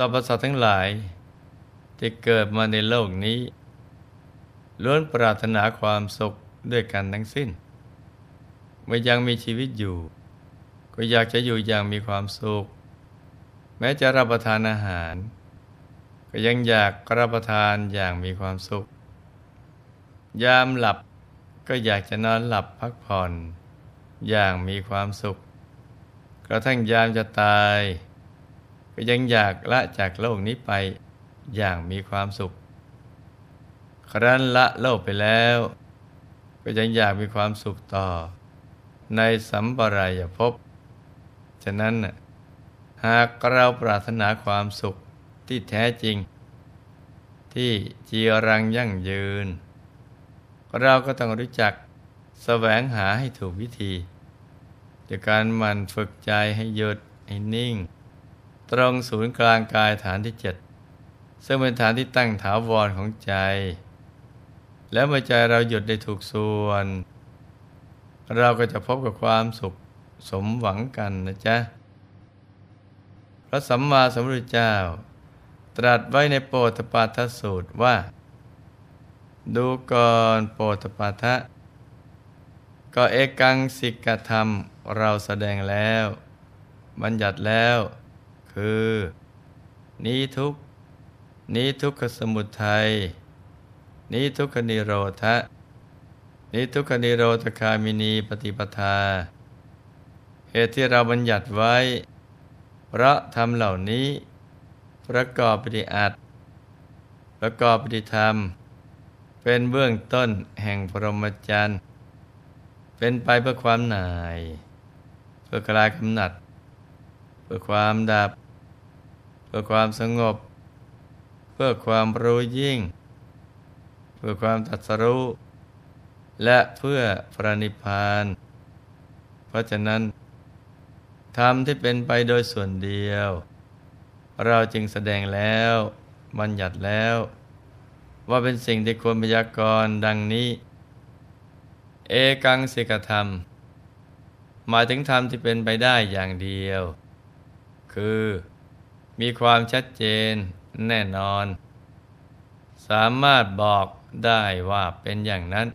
รรพสัตว์ทั้งหลายที่เกิดมาในโลกนี้ ล้วนปรารถนาความสุขด้วยกันทั้งสิ้น เมื่อยังมีชีวิตอยู่ ก็อยากจะอยู่อย่างมีความสุข แม้จะรับประทานอาหาร ก็ยังอยากรับประทานอย่างมีความสุข ยามหลับก็อยากจะนอนหลับพักผ่อน อย่างมีความสุข กระทั่งยามจะตาย ก็ยังอยากละจากโลกนี้ไปอย่างมีความสุข ครั้นละโลกไปแล้ว ก็ยังอยากมีความสุขต่อ ในสัมปรายภพฉะนั้นหากเราปรารถนาความสุขที่แท้จริง ที่จีรังยั่งยืน เราก็ต้องรู้จักแสวงหาให้ถูกวิธีจากการมันฝึกใจให้หยุดให้นิ่ง ตรงศูนย์กลางกายฐานที่เจ็ดซึ่งเป็นฐานที่ตั้งถาวรของใจ แล้วเมื่อใจเราหยุดได้ถูกส่วน เราก็จะพบกับความสุขสมหวังกันนะจ๊ะพระสัมมาสัมพุทธเจ้า ตรัสไว้ในโปตปาทสูตรว่า ดูก่อนโปตปาทะก็เอกังสิกธรรมเราแสดงแล้ว บัญญัติแล้ว คือ นี้ทุกนี้ทุกขสมุทัยนี้ทุกขนิโรธะนี้ทุกขนิโรธคามินีปฏิปทา เหตุที่เราบัญญัติไว้ พราะทำเหล่านี้ ประกอบปฏิอัตประกอบปฏิธรรม เป็นเบื้องต้นแห่งพรหมจรรย์เป็นไปเพื่อความหน่าย เพื่อกลายกำหนัด เพื่อความดับ พื่อความสงบ เพื่อความรู้ยิ่ง เพื่อความตัดสรู้ และเพื่อพระนิพพาน เพราะฉะนั้นธรรมที่เป็นไปโดยส่วนเดียว เราจึงแสดงแล้วบัญญัติแล้ว ว่าเป็นสิ่งที่ควรพยากรณ์ดังนี้ เอกังสิกธรรม หมายถึงธรรมที่เป็นไปได้อย่างเดียว คือ มีความชัดเจนแน่นอน สามารถบอกได้ว่าเป็นอย่างนั้น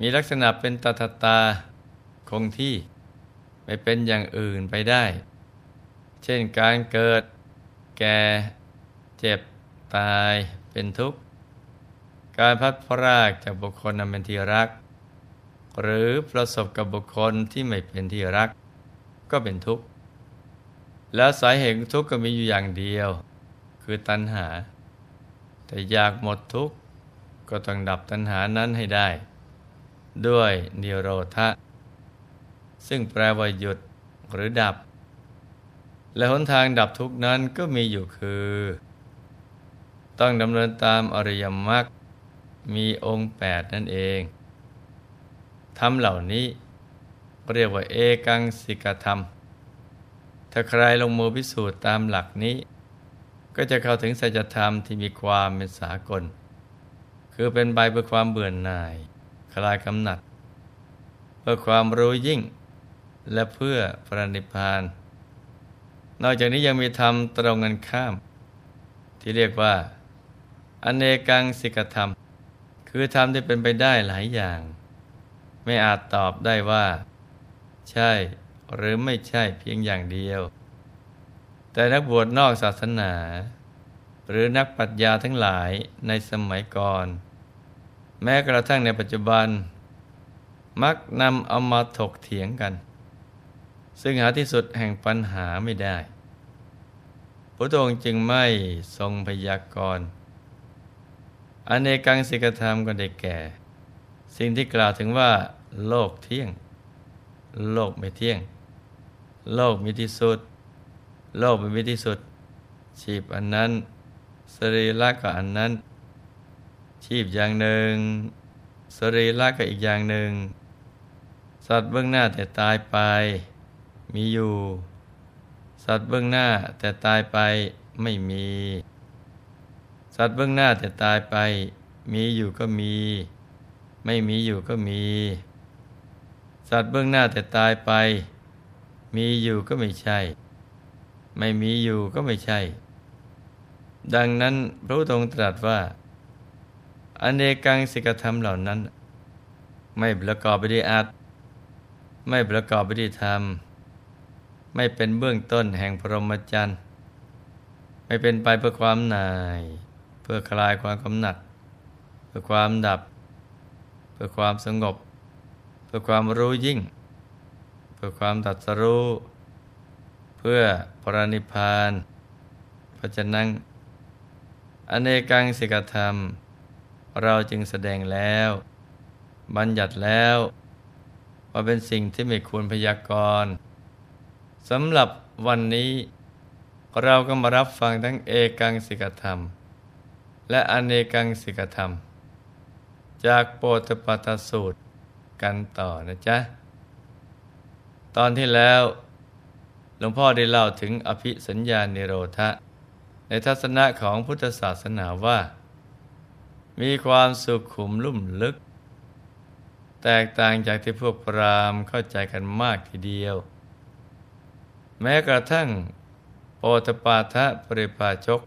มีลักษณะเป็นตถตาคงที่ไม่เป็นอย่างอื่นไปได้ เช่นการเกิด แก่ เจ็บ ตายเป็นทุกข์ การพัดพรากจากบุคคลนั้นเป็นที่รัก หรือประสบกับบุคคลที่ไม่เป็นที่รัก ก็เป็นทุกข์ แล้วสาเหตุทุกข์ก็มีอยู่อย่างเดียว คือตัณหา แต่อยากหมดทุกข์ก็ต้องดับตัณหานั้นให้ได้ ด้วยนิโรธะซึ่งแปลว่าหยุดหรือดับ และหนทางดับทุกข์นั้นก็มีอยู่คือ ต้องดำเนินตามอริยมรรคมีองค์แปดนั่นเองธรรมเหล่านี้เรียกว่าเอกังสิกธรรม ถ้าใครลงมือพิสูจน์ตามหลักนี้ ก็จะเข้าถึงสัจธรรมที่มีความเป็นสากล คือเป็นใบเพื่อความเบื่อหน่าย คลายกำหนัด เพื่อความรู้ยิ่ง และเพื่อพระนิพพาน นอกจากนี้ยังมีธรรมตรงกันข้าม ที่เรียกว่า อเนกังสิกธรรม คือธรรมที่เป็นไปได้หลายอย่าง ไม่อาจตอบได้ว่า ใช่ หรือไม่ใช่เพียงอย่างเดียว แต่นักบวชนอกศาสนา หรือนักปรัชญาทั้งหลายในสมัยก่อน แม้กระทั่งในปัจจุบัน มักนำเอามาถกเถียงกัน ซึ่งหาที่สุดแห่งปัญหาไม่ได้พระองค์จึงไม่ทรงพยากรณ์อเนกังสิกธรรมก็ได้แก่ สิ่งที่กล่าวถึงว่า โลกเที่ยง โลกไม่เที่ยง โลกมีที่สุด โลกไม่มีที่สุด ชีพอันนั้น สรีระก็อันนั้น ชีพอย่างหนึ่ง สรีระก็อีกอย่างหนึ่ง สัตว์เบื้องหน้าแต่ตายไป มีอยู่ สัตว์เบื้องหน้าแต่ตายไปไม่มี สัตว์เบื้องหน้าแต่ตายไป มีอยู่ก็มี ไม่มีอยู่ก็มี สัตว์เบื้องหน้าแต่ตายไป มีอยู่ก็ไม่ใช่ ไม่มีอยู่ก็ไม่ใช่ ดังนั้นพระพุทธองค์ตรัสว่า อเนกังสิกธรรมเหล่านั้น ไม่ประกอบไปด้วยอัตไม่ประกอบไปด้วยธรรม ไม่เป็นเบื้องต้นแห่งพรหมจรรย์ ไม่เป็นไปเพื่อความหน่าย เพื่อคลายความกำหนัด เพื่อความดับ เพื่อความสงบ เพื่อความรู้ยิ่ง พื่อความตัดสรู้ เพื่อพระนิพพานเพราะฉะนั้นอเนกังสิกธรรม เราจึงแสดงแล้ว บัญญัติแล้วว่าเป็นสิ่งที่ไม่ควรพยากรณ์สำหรับวันนี้ เราก็มารับฟังทั้งเอกังสิกธรรม และอเนกังสิกธรรม จากโปตปาตสูตรกันต่อนะจ๊ะ ตอนที่แล้วหลวงพ่อได้เล่าถึงอภิสัญญาเนโรธะ ในทัศนะของพุทธศาสนาว่า มีความสุขขุมลุ่มลึก แตกต่างจากที่พวกพรามเข้าใจกันมากทีเดียว แม้กระทั่งโปตปาทะปริปาชก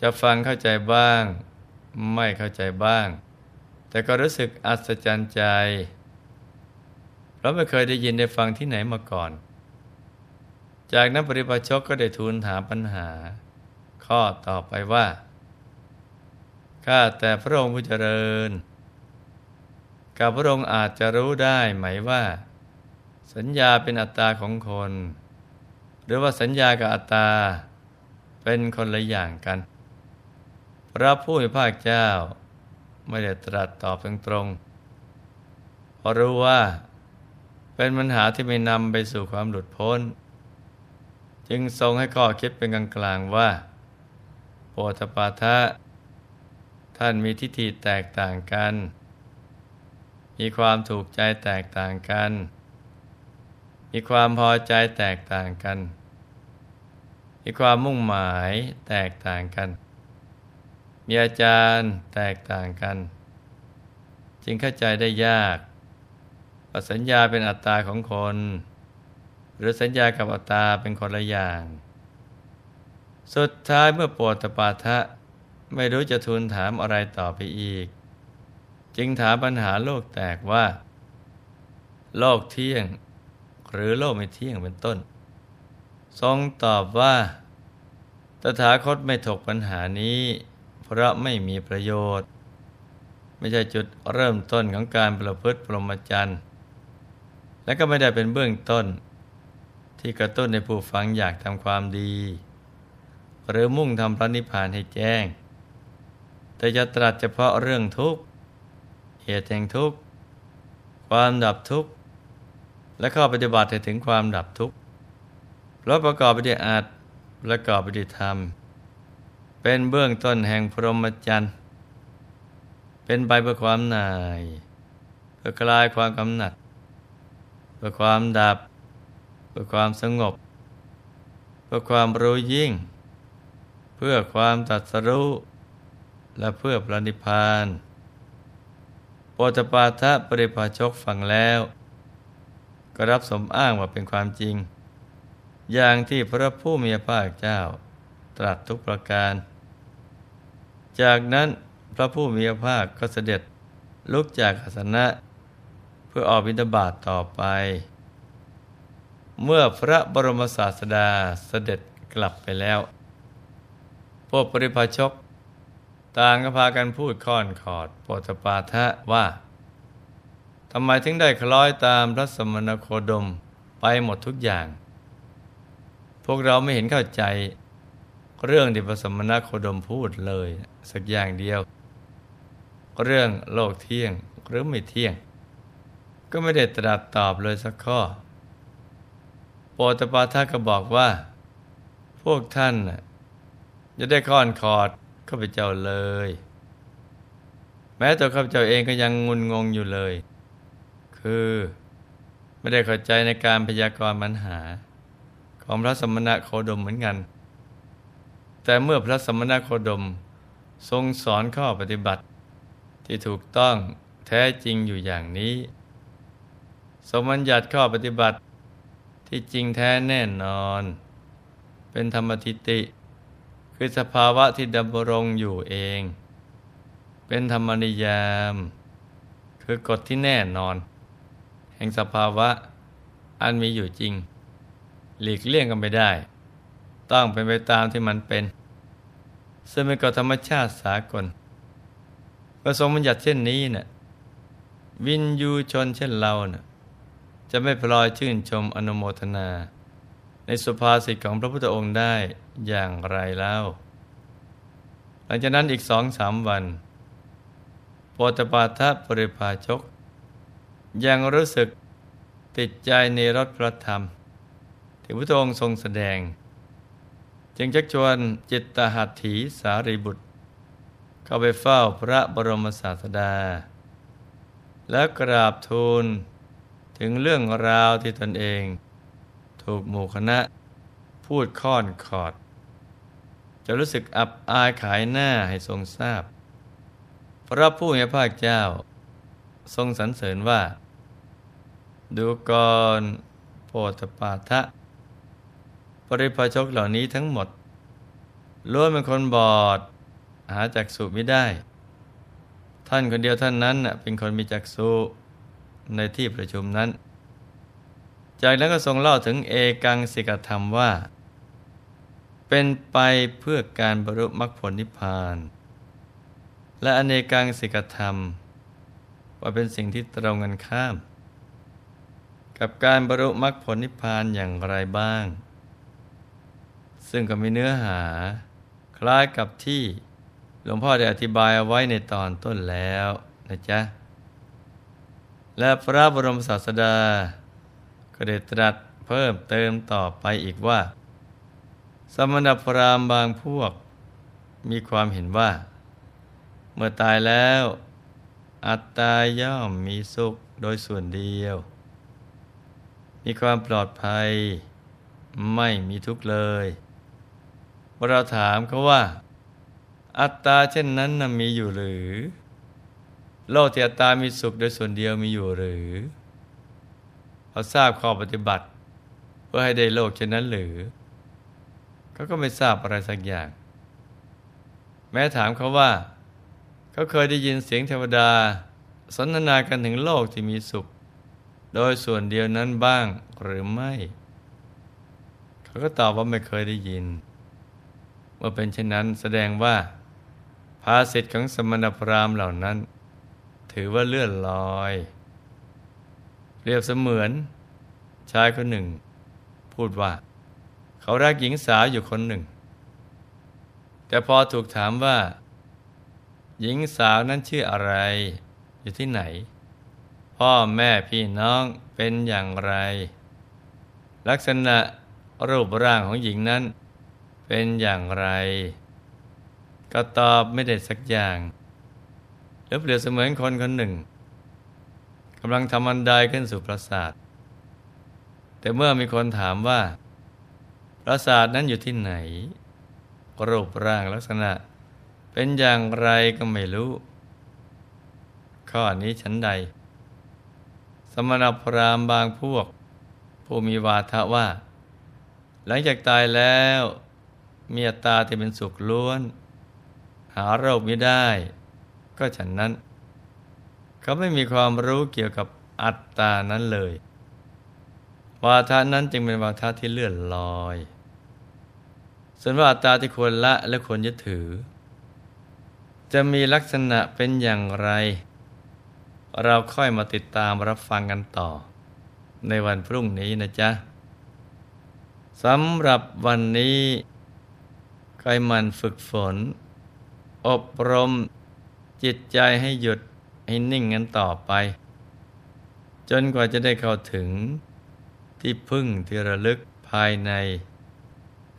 จะฟังเข้าใจบ้าง ไม่เข้าใจบ้าง แต่ก็รู้สึกอัศจรรย์ใจ เราไม่เคยได้ยินได้ฟังที่ไหนมาก่อน จากนั้นปริปาชกก็ได้ทูลถามปัญหา ข้อต่อไปว่าข้าแต่พระองค์ผู้เจริญกับพระองค์อาจจะรู้ได้ไหมว่า สัญญาเป็นอัตตาของคน หรือว่าสัญญากับอัตตาเป็นคนละอย่างกัน พระผู้มีภาคเจ้าไม่ได้ตรัสตอบตรงๆเพราะรู้ว่า เป็นปัญหาที่ไม่นำไปสู่ความหลุดพ้น จึงทรงให้ข้อคิดเป็นกลางๆว่า โพธปาทะท่านมีทิฏฐิแตกต่างกัน มีความถูกใจแตกต่างกัน มีความพอใจแตกต่างกัน มีความมุ่งหมายแตกต่างกัน มีอาจารย์แตกต่างกัน จึงเข้าใจได้ยาก ว่าสัญญาเป็นอัตตาของคน หรือสัญญากับอัตตาเป็นคนละอย่าง สุดท้ายเมื่อปวดตปาทะไม่รู้จะทูลถามอะไรต่อไปอีก จึงถามปัญหาโลกแตกว่า โลกเที่ยง หรือโลกไม่เที่ยงเป็นต้น ทรงตอบว่า ตถาคตไม่ถกปัญหานี้ เพราะไม่มีประโยชน์ ไม่ใช่จุดเริ่มต้นของการประพฤติปรมจรรย์ และก็ไม่ได้เป็นเบื้องต้น ที่กระตุ้นในผู้ฟังอยากทำความดี หรือมุ่งทำพระนิพพานให้แจ้ง แต่จะตรัสเฉพาะเรื่องทุกข์เหตุแห่งทุกข์ความดับทุกข์และข้อปฏิบัติให้ถึงความดับทุกข์เพราะประกอบไปด้วยอาจประกอบไปด้วยธรรม เป็นเบื้องต้นแห่งพรหมจรรย์เป็นไปเพื่อความนาย เพื่อคลายความกำหนัด พื่อความดับ เพื่อความสงบ เพื่อความรู้ยิ่ง เพื่อความตัดสรู้ และเพื่อพระนิพพานโปตปาทะปริภาชกฟังแล้ว ก็รับสมอ้างว่าเป็นความจริง อย่างที่พระผู้มีพระภาคเจ้าตรัสทุกประการ จากนั้นพระผู้มีพระภาคก็เสด็จลุกจากอาสนะ พื่อออกบิณฑบาตต่อไป เมื่อพระบรมศาสดาเสด็จกลับไปแล้ว พวกปริพาชก ต่างก็พากันพูดค่อนขอดปตปาทะว่าทำไมถึงได้คล้อยตามพระสมณโคดมไปหมดทุกอย่าง พวกเราไม่เห็นเข้าใจเรื่องที่พระสมณโคดมพูดเลย สักอย่างเดียว เรื่องโลกเที่ยงหรือไม่เที่ยง ก็ไม่ได้ตรัสตอบเลยสักข้อ โปตปาทะก็บอกว่า พวกท่านจะได้ค้อนคอดข้าพเจ้าเลย แม้ตัวข้าพเจ้าเองก็ยังงุนงงอยู่เลย คือไม่ได้เข้าใจในการพยากรณ์ปัญหา ของพระสมณะโคดมเหมือนกัน แต่เมื่อพระสมณะโคดมทรงสอนข้อปฏิบัติที่ถูกต้องแท้จริงอยู่อย่างนี้ สมบัญญัติข้อปฏิบัติที่จริงแท้แน่นอน เป็นธรรมทิติ คือสภาวะที่ดำรงอยู่เอง เป็นธรรมนิยาม คือกฎที่แน่นอน แห่งสภาวะอันมีอยู่จริง หลีกเลี่ยงกันไม่ได้ ต้องเป็นไปตามที่มันเป็น ซึ่งเป็นกฎธรรมชาติสากลประสงค์บัญญัติเช่นนี้เนะ่ยวินยูชนเช่นเราเนะ่ย จะไม่พลอยชื่นชมอนุโมทนา ในสุภาษิตของพระพุทธองค์ได้อย่างไรแล้วหลังจากนั้นอีกสองสามวันโปตปาทะปริภาชก ยังรู้สึกติดใจในรสพระธรรม ที่พระองค์ทรงแสดง จึงชักชวนจิตตหัตถีสารีบุตร เข้าไปเฝ้าพระบรมศาสดา และกราบทูล ถึงเรื่องราวที่ตนเอง ถูกหมู่คณะ พูดค่อนขอด จะรู้สึกอับอายขายหน้าให้ทรงทราบ พระผู้มีพระเจ้า ทรงสรรเสริญว่า ดูก่อนโปตปาทะปริพาชกเหล่านี้ทั้งหมดล้วนเป็นคนบอด หาจักษุไม่ได้ ท่านคนเดียวท่านนั้นเป็นคนมีจักษุ ในที่ประชุมนั้น จากนั้นก็ทรงเล่าถึงเอกังสิกธรรมว่า เป็นไปเพื่อการบรรลุมรรคผลนิพพาน และอเนกังสิกธรรม ว่าเป็นสิ่งที่ตรงกันข้าม กับการบรรลุมรรคผลนิพพานอย่างไรบ้าง ซึ่งก็มีเนื้อหา คล้ายกับที่หลวงพ่อได้อธิบายเอาไว้ในตอนต้นแล้วนะจ๊ะ และพระบรมศาสดา ก็ได้ตรัสเพิ่มเติมต่อไปอีกว่า สมณพราหมณ์บางพวก มีความเห็นว่า เมื่อตายแล้ว อัตตาย่อมมีสุขโดยส่วนเดียว มีความปลอดภัย ไม่มีทุกข์เลยเราถามเขาว่า อัตตาเช่นนั้นนมีอยู่หรือ โลกที่อัตตามีสุขโดยส่วนเดียวมีอยู่หรือเขาทราบข้อปฏิบัติ เพื่อให้ได้โลกเช่นนั้นหรือเขาก็ไม่ทราบอะไรสักอย่าง แม้ถามเขาว่า เขาเคยได้ยินเสียงเทวดา สนทนากันถึงโลกที่มีสุข โดยส่วนเดียวนั้นบ้างหรือไม่ เขาก็ตอบว่าไม่เคยได้ยิน เมื่อเป็นเช่นนั้นแสดงว่าภาสิทธิ์ของสมณพราหมณ์เหล่านั้น ถือว่าเลื่อนลอย เรียบเสมือน ชายคนหนึ่ง พูดว่า เขารักหญิงสาวอยู่คนหนึ่ง แต่พอถูกถามว่า หญิงสาวนั้นชื่ออะไร อยู่ที่ไหน พ่อแม่พี่น้องเป็นอย่างไร ลักษณะรูปร่างของหญิงนั้น เป็นอย่างไร ก็ตอบไม่ได้สักอย่าง หรือเปรียบเสมือนคนคนหนึ่งกำลังทำอันใดขึ้นสู่ปราสาท แต่เมื่อมีคนถามว่า ปราสาทนั้นอยู่ที่ไหนรูปร่างลักษณะ เป็นอย่างไรก็ไม่รู้ ข้อนี้ฉันใด สมณพราหมณ์บางพวก ผู้มีวาทะว่า หลังจากตายแล้วมีอัตตาที่เป็นสุขล้วน หาโรคไม่ได้ ก็ฉันนั้น เขาไม่มีความรู้เกี่ยวกับอัตตานั้นเลย วาทะนั้นจึงเป็นวาทะที่เลื่อนลอย ส่วนว่าอัตตาที่ควรละและควรยึดถือ จะมีลักษณะเป็นอย่างไร เราค่อยมาติดตามรับฟังกันต่อ ในวันพรุ่งนี้นะจ๊ะสำหรับวันนี้ใครมันฝึกฝน อบรม จิตใจให้หยุดให้นิ่งกันต่อไป จนกว่าจะได้เข้าถึงที่พึ่งที่ระลึกภายใน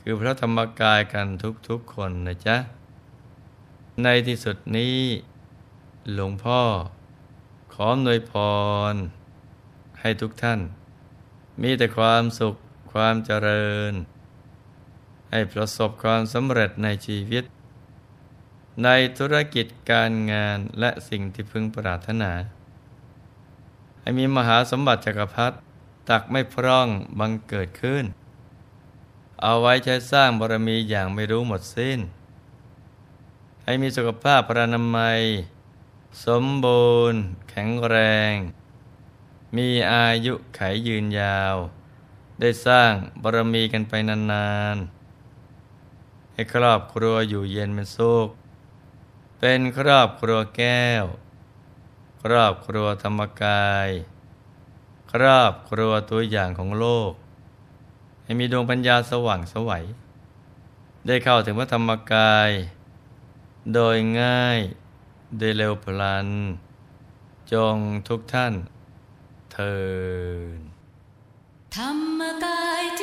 คือพระธรรมกายกันทุกๆคนนะจ๊ะ ในที่สุดนี้ หลวงพ่อ ขอหน่วยพร ให้ทุกท่าน มีแต่ความสุขความเจริญ ให้ประสบความสำเร็จในชีวิต ในธุรกิจการงานและสิ่งที่พึงปรารถนา ให้มีมหาสมบัติจักรพรรดิตักไม่พร่องบังเกิดขึ้น เอาไว้ใช้สร้างบารมีอย่างไม่รู้หมดสิ้น ให้มีสุขภาพพระนามัย สมบูรณ์ แข็งแรง มีอายุไขยืนยาว ได้สร้างบารมีกันไปนานๆ ให้ครอบครัวอยู่เย็นเป็นสุข เป็นครอบครัวแก้ว ครอบครัวธรรมกาย ครอบครัวตัวอย่างของโลก ให้มีดวงปัญญาสว่างสวัย ได้เข้าถึงพระธรรมกาย โดยง่าย โดยเร็วพลัน จงทุกท่านเทินธรรมกายเจ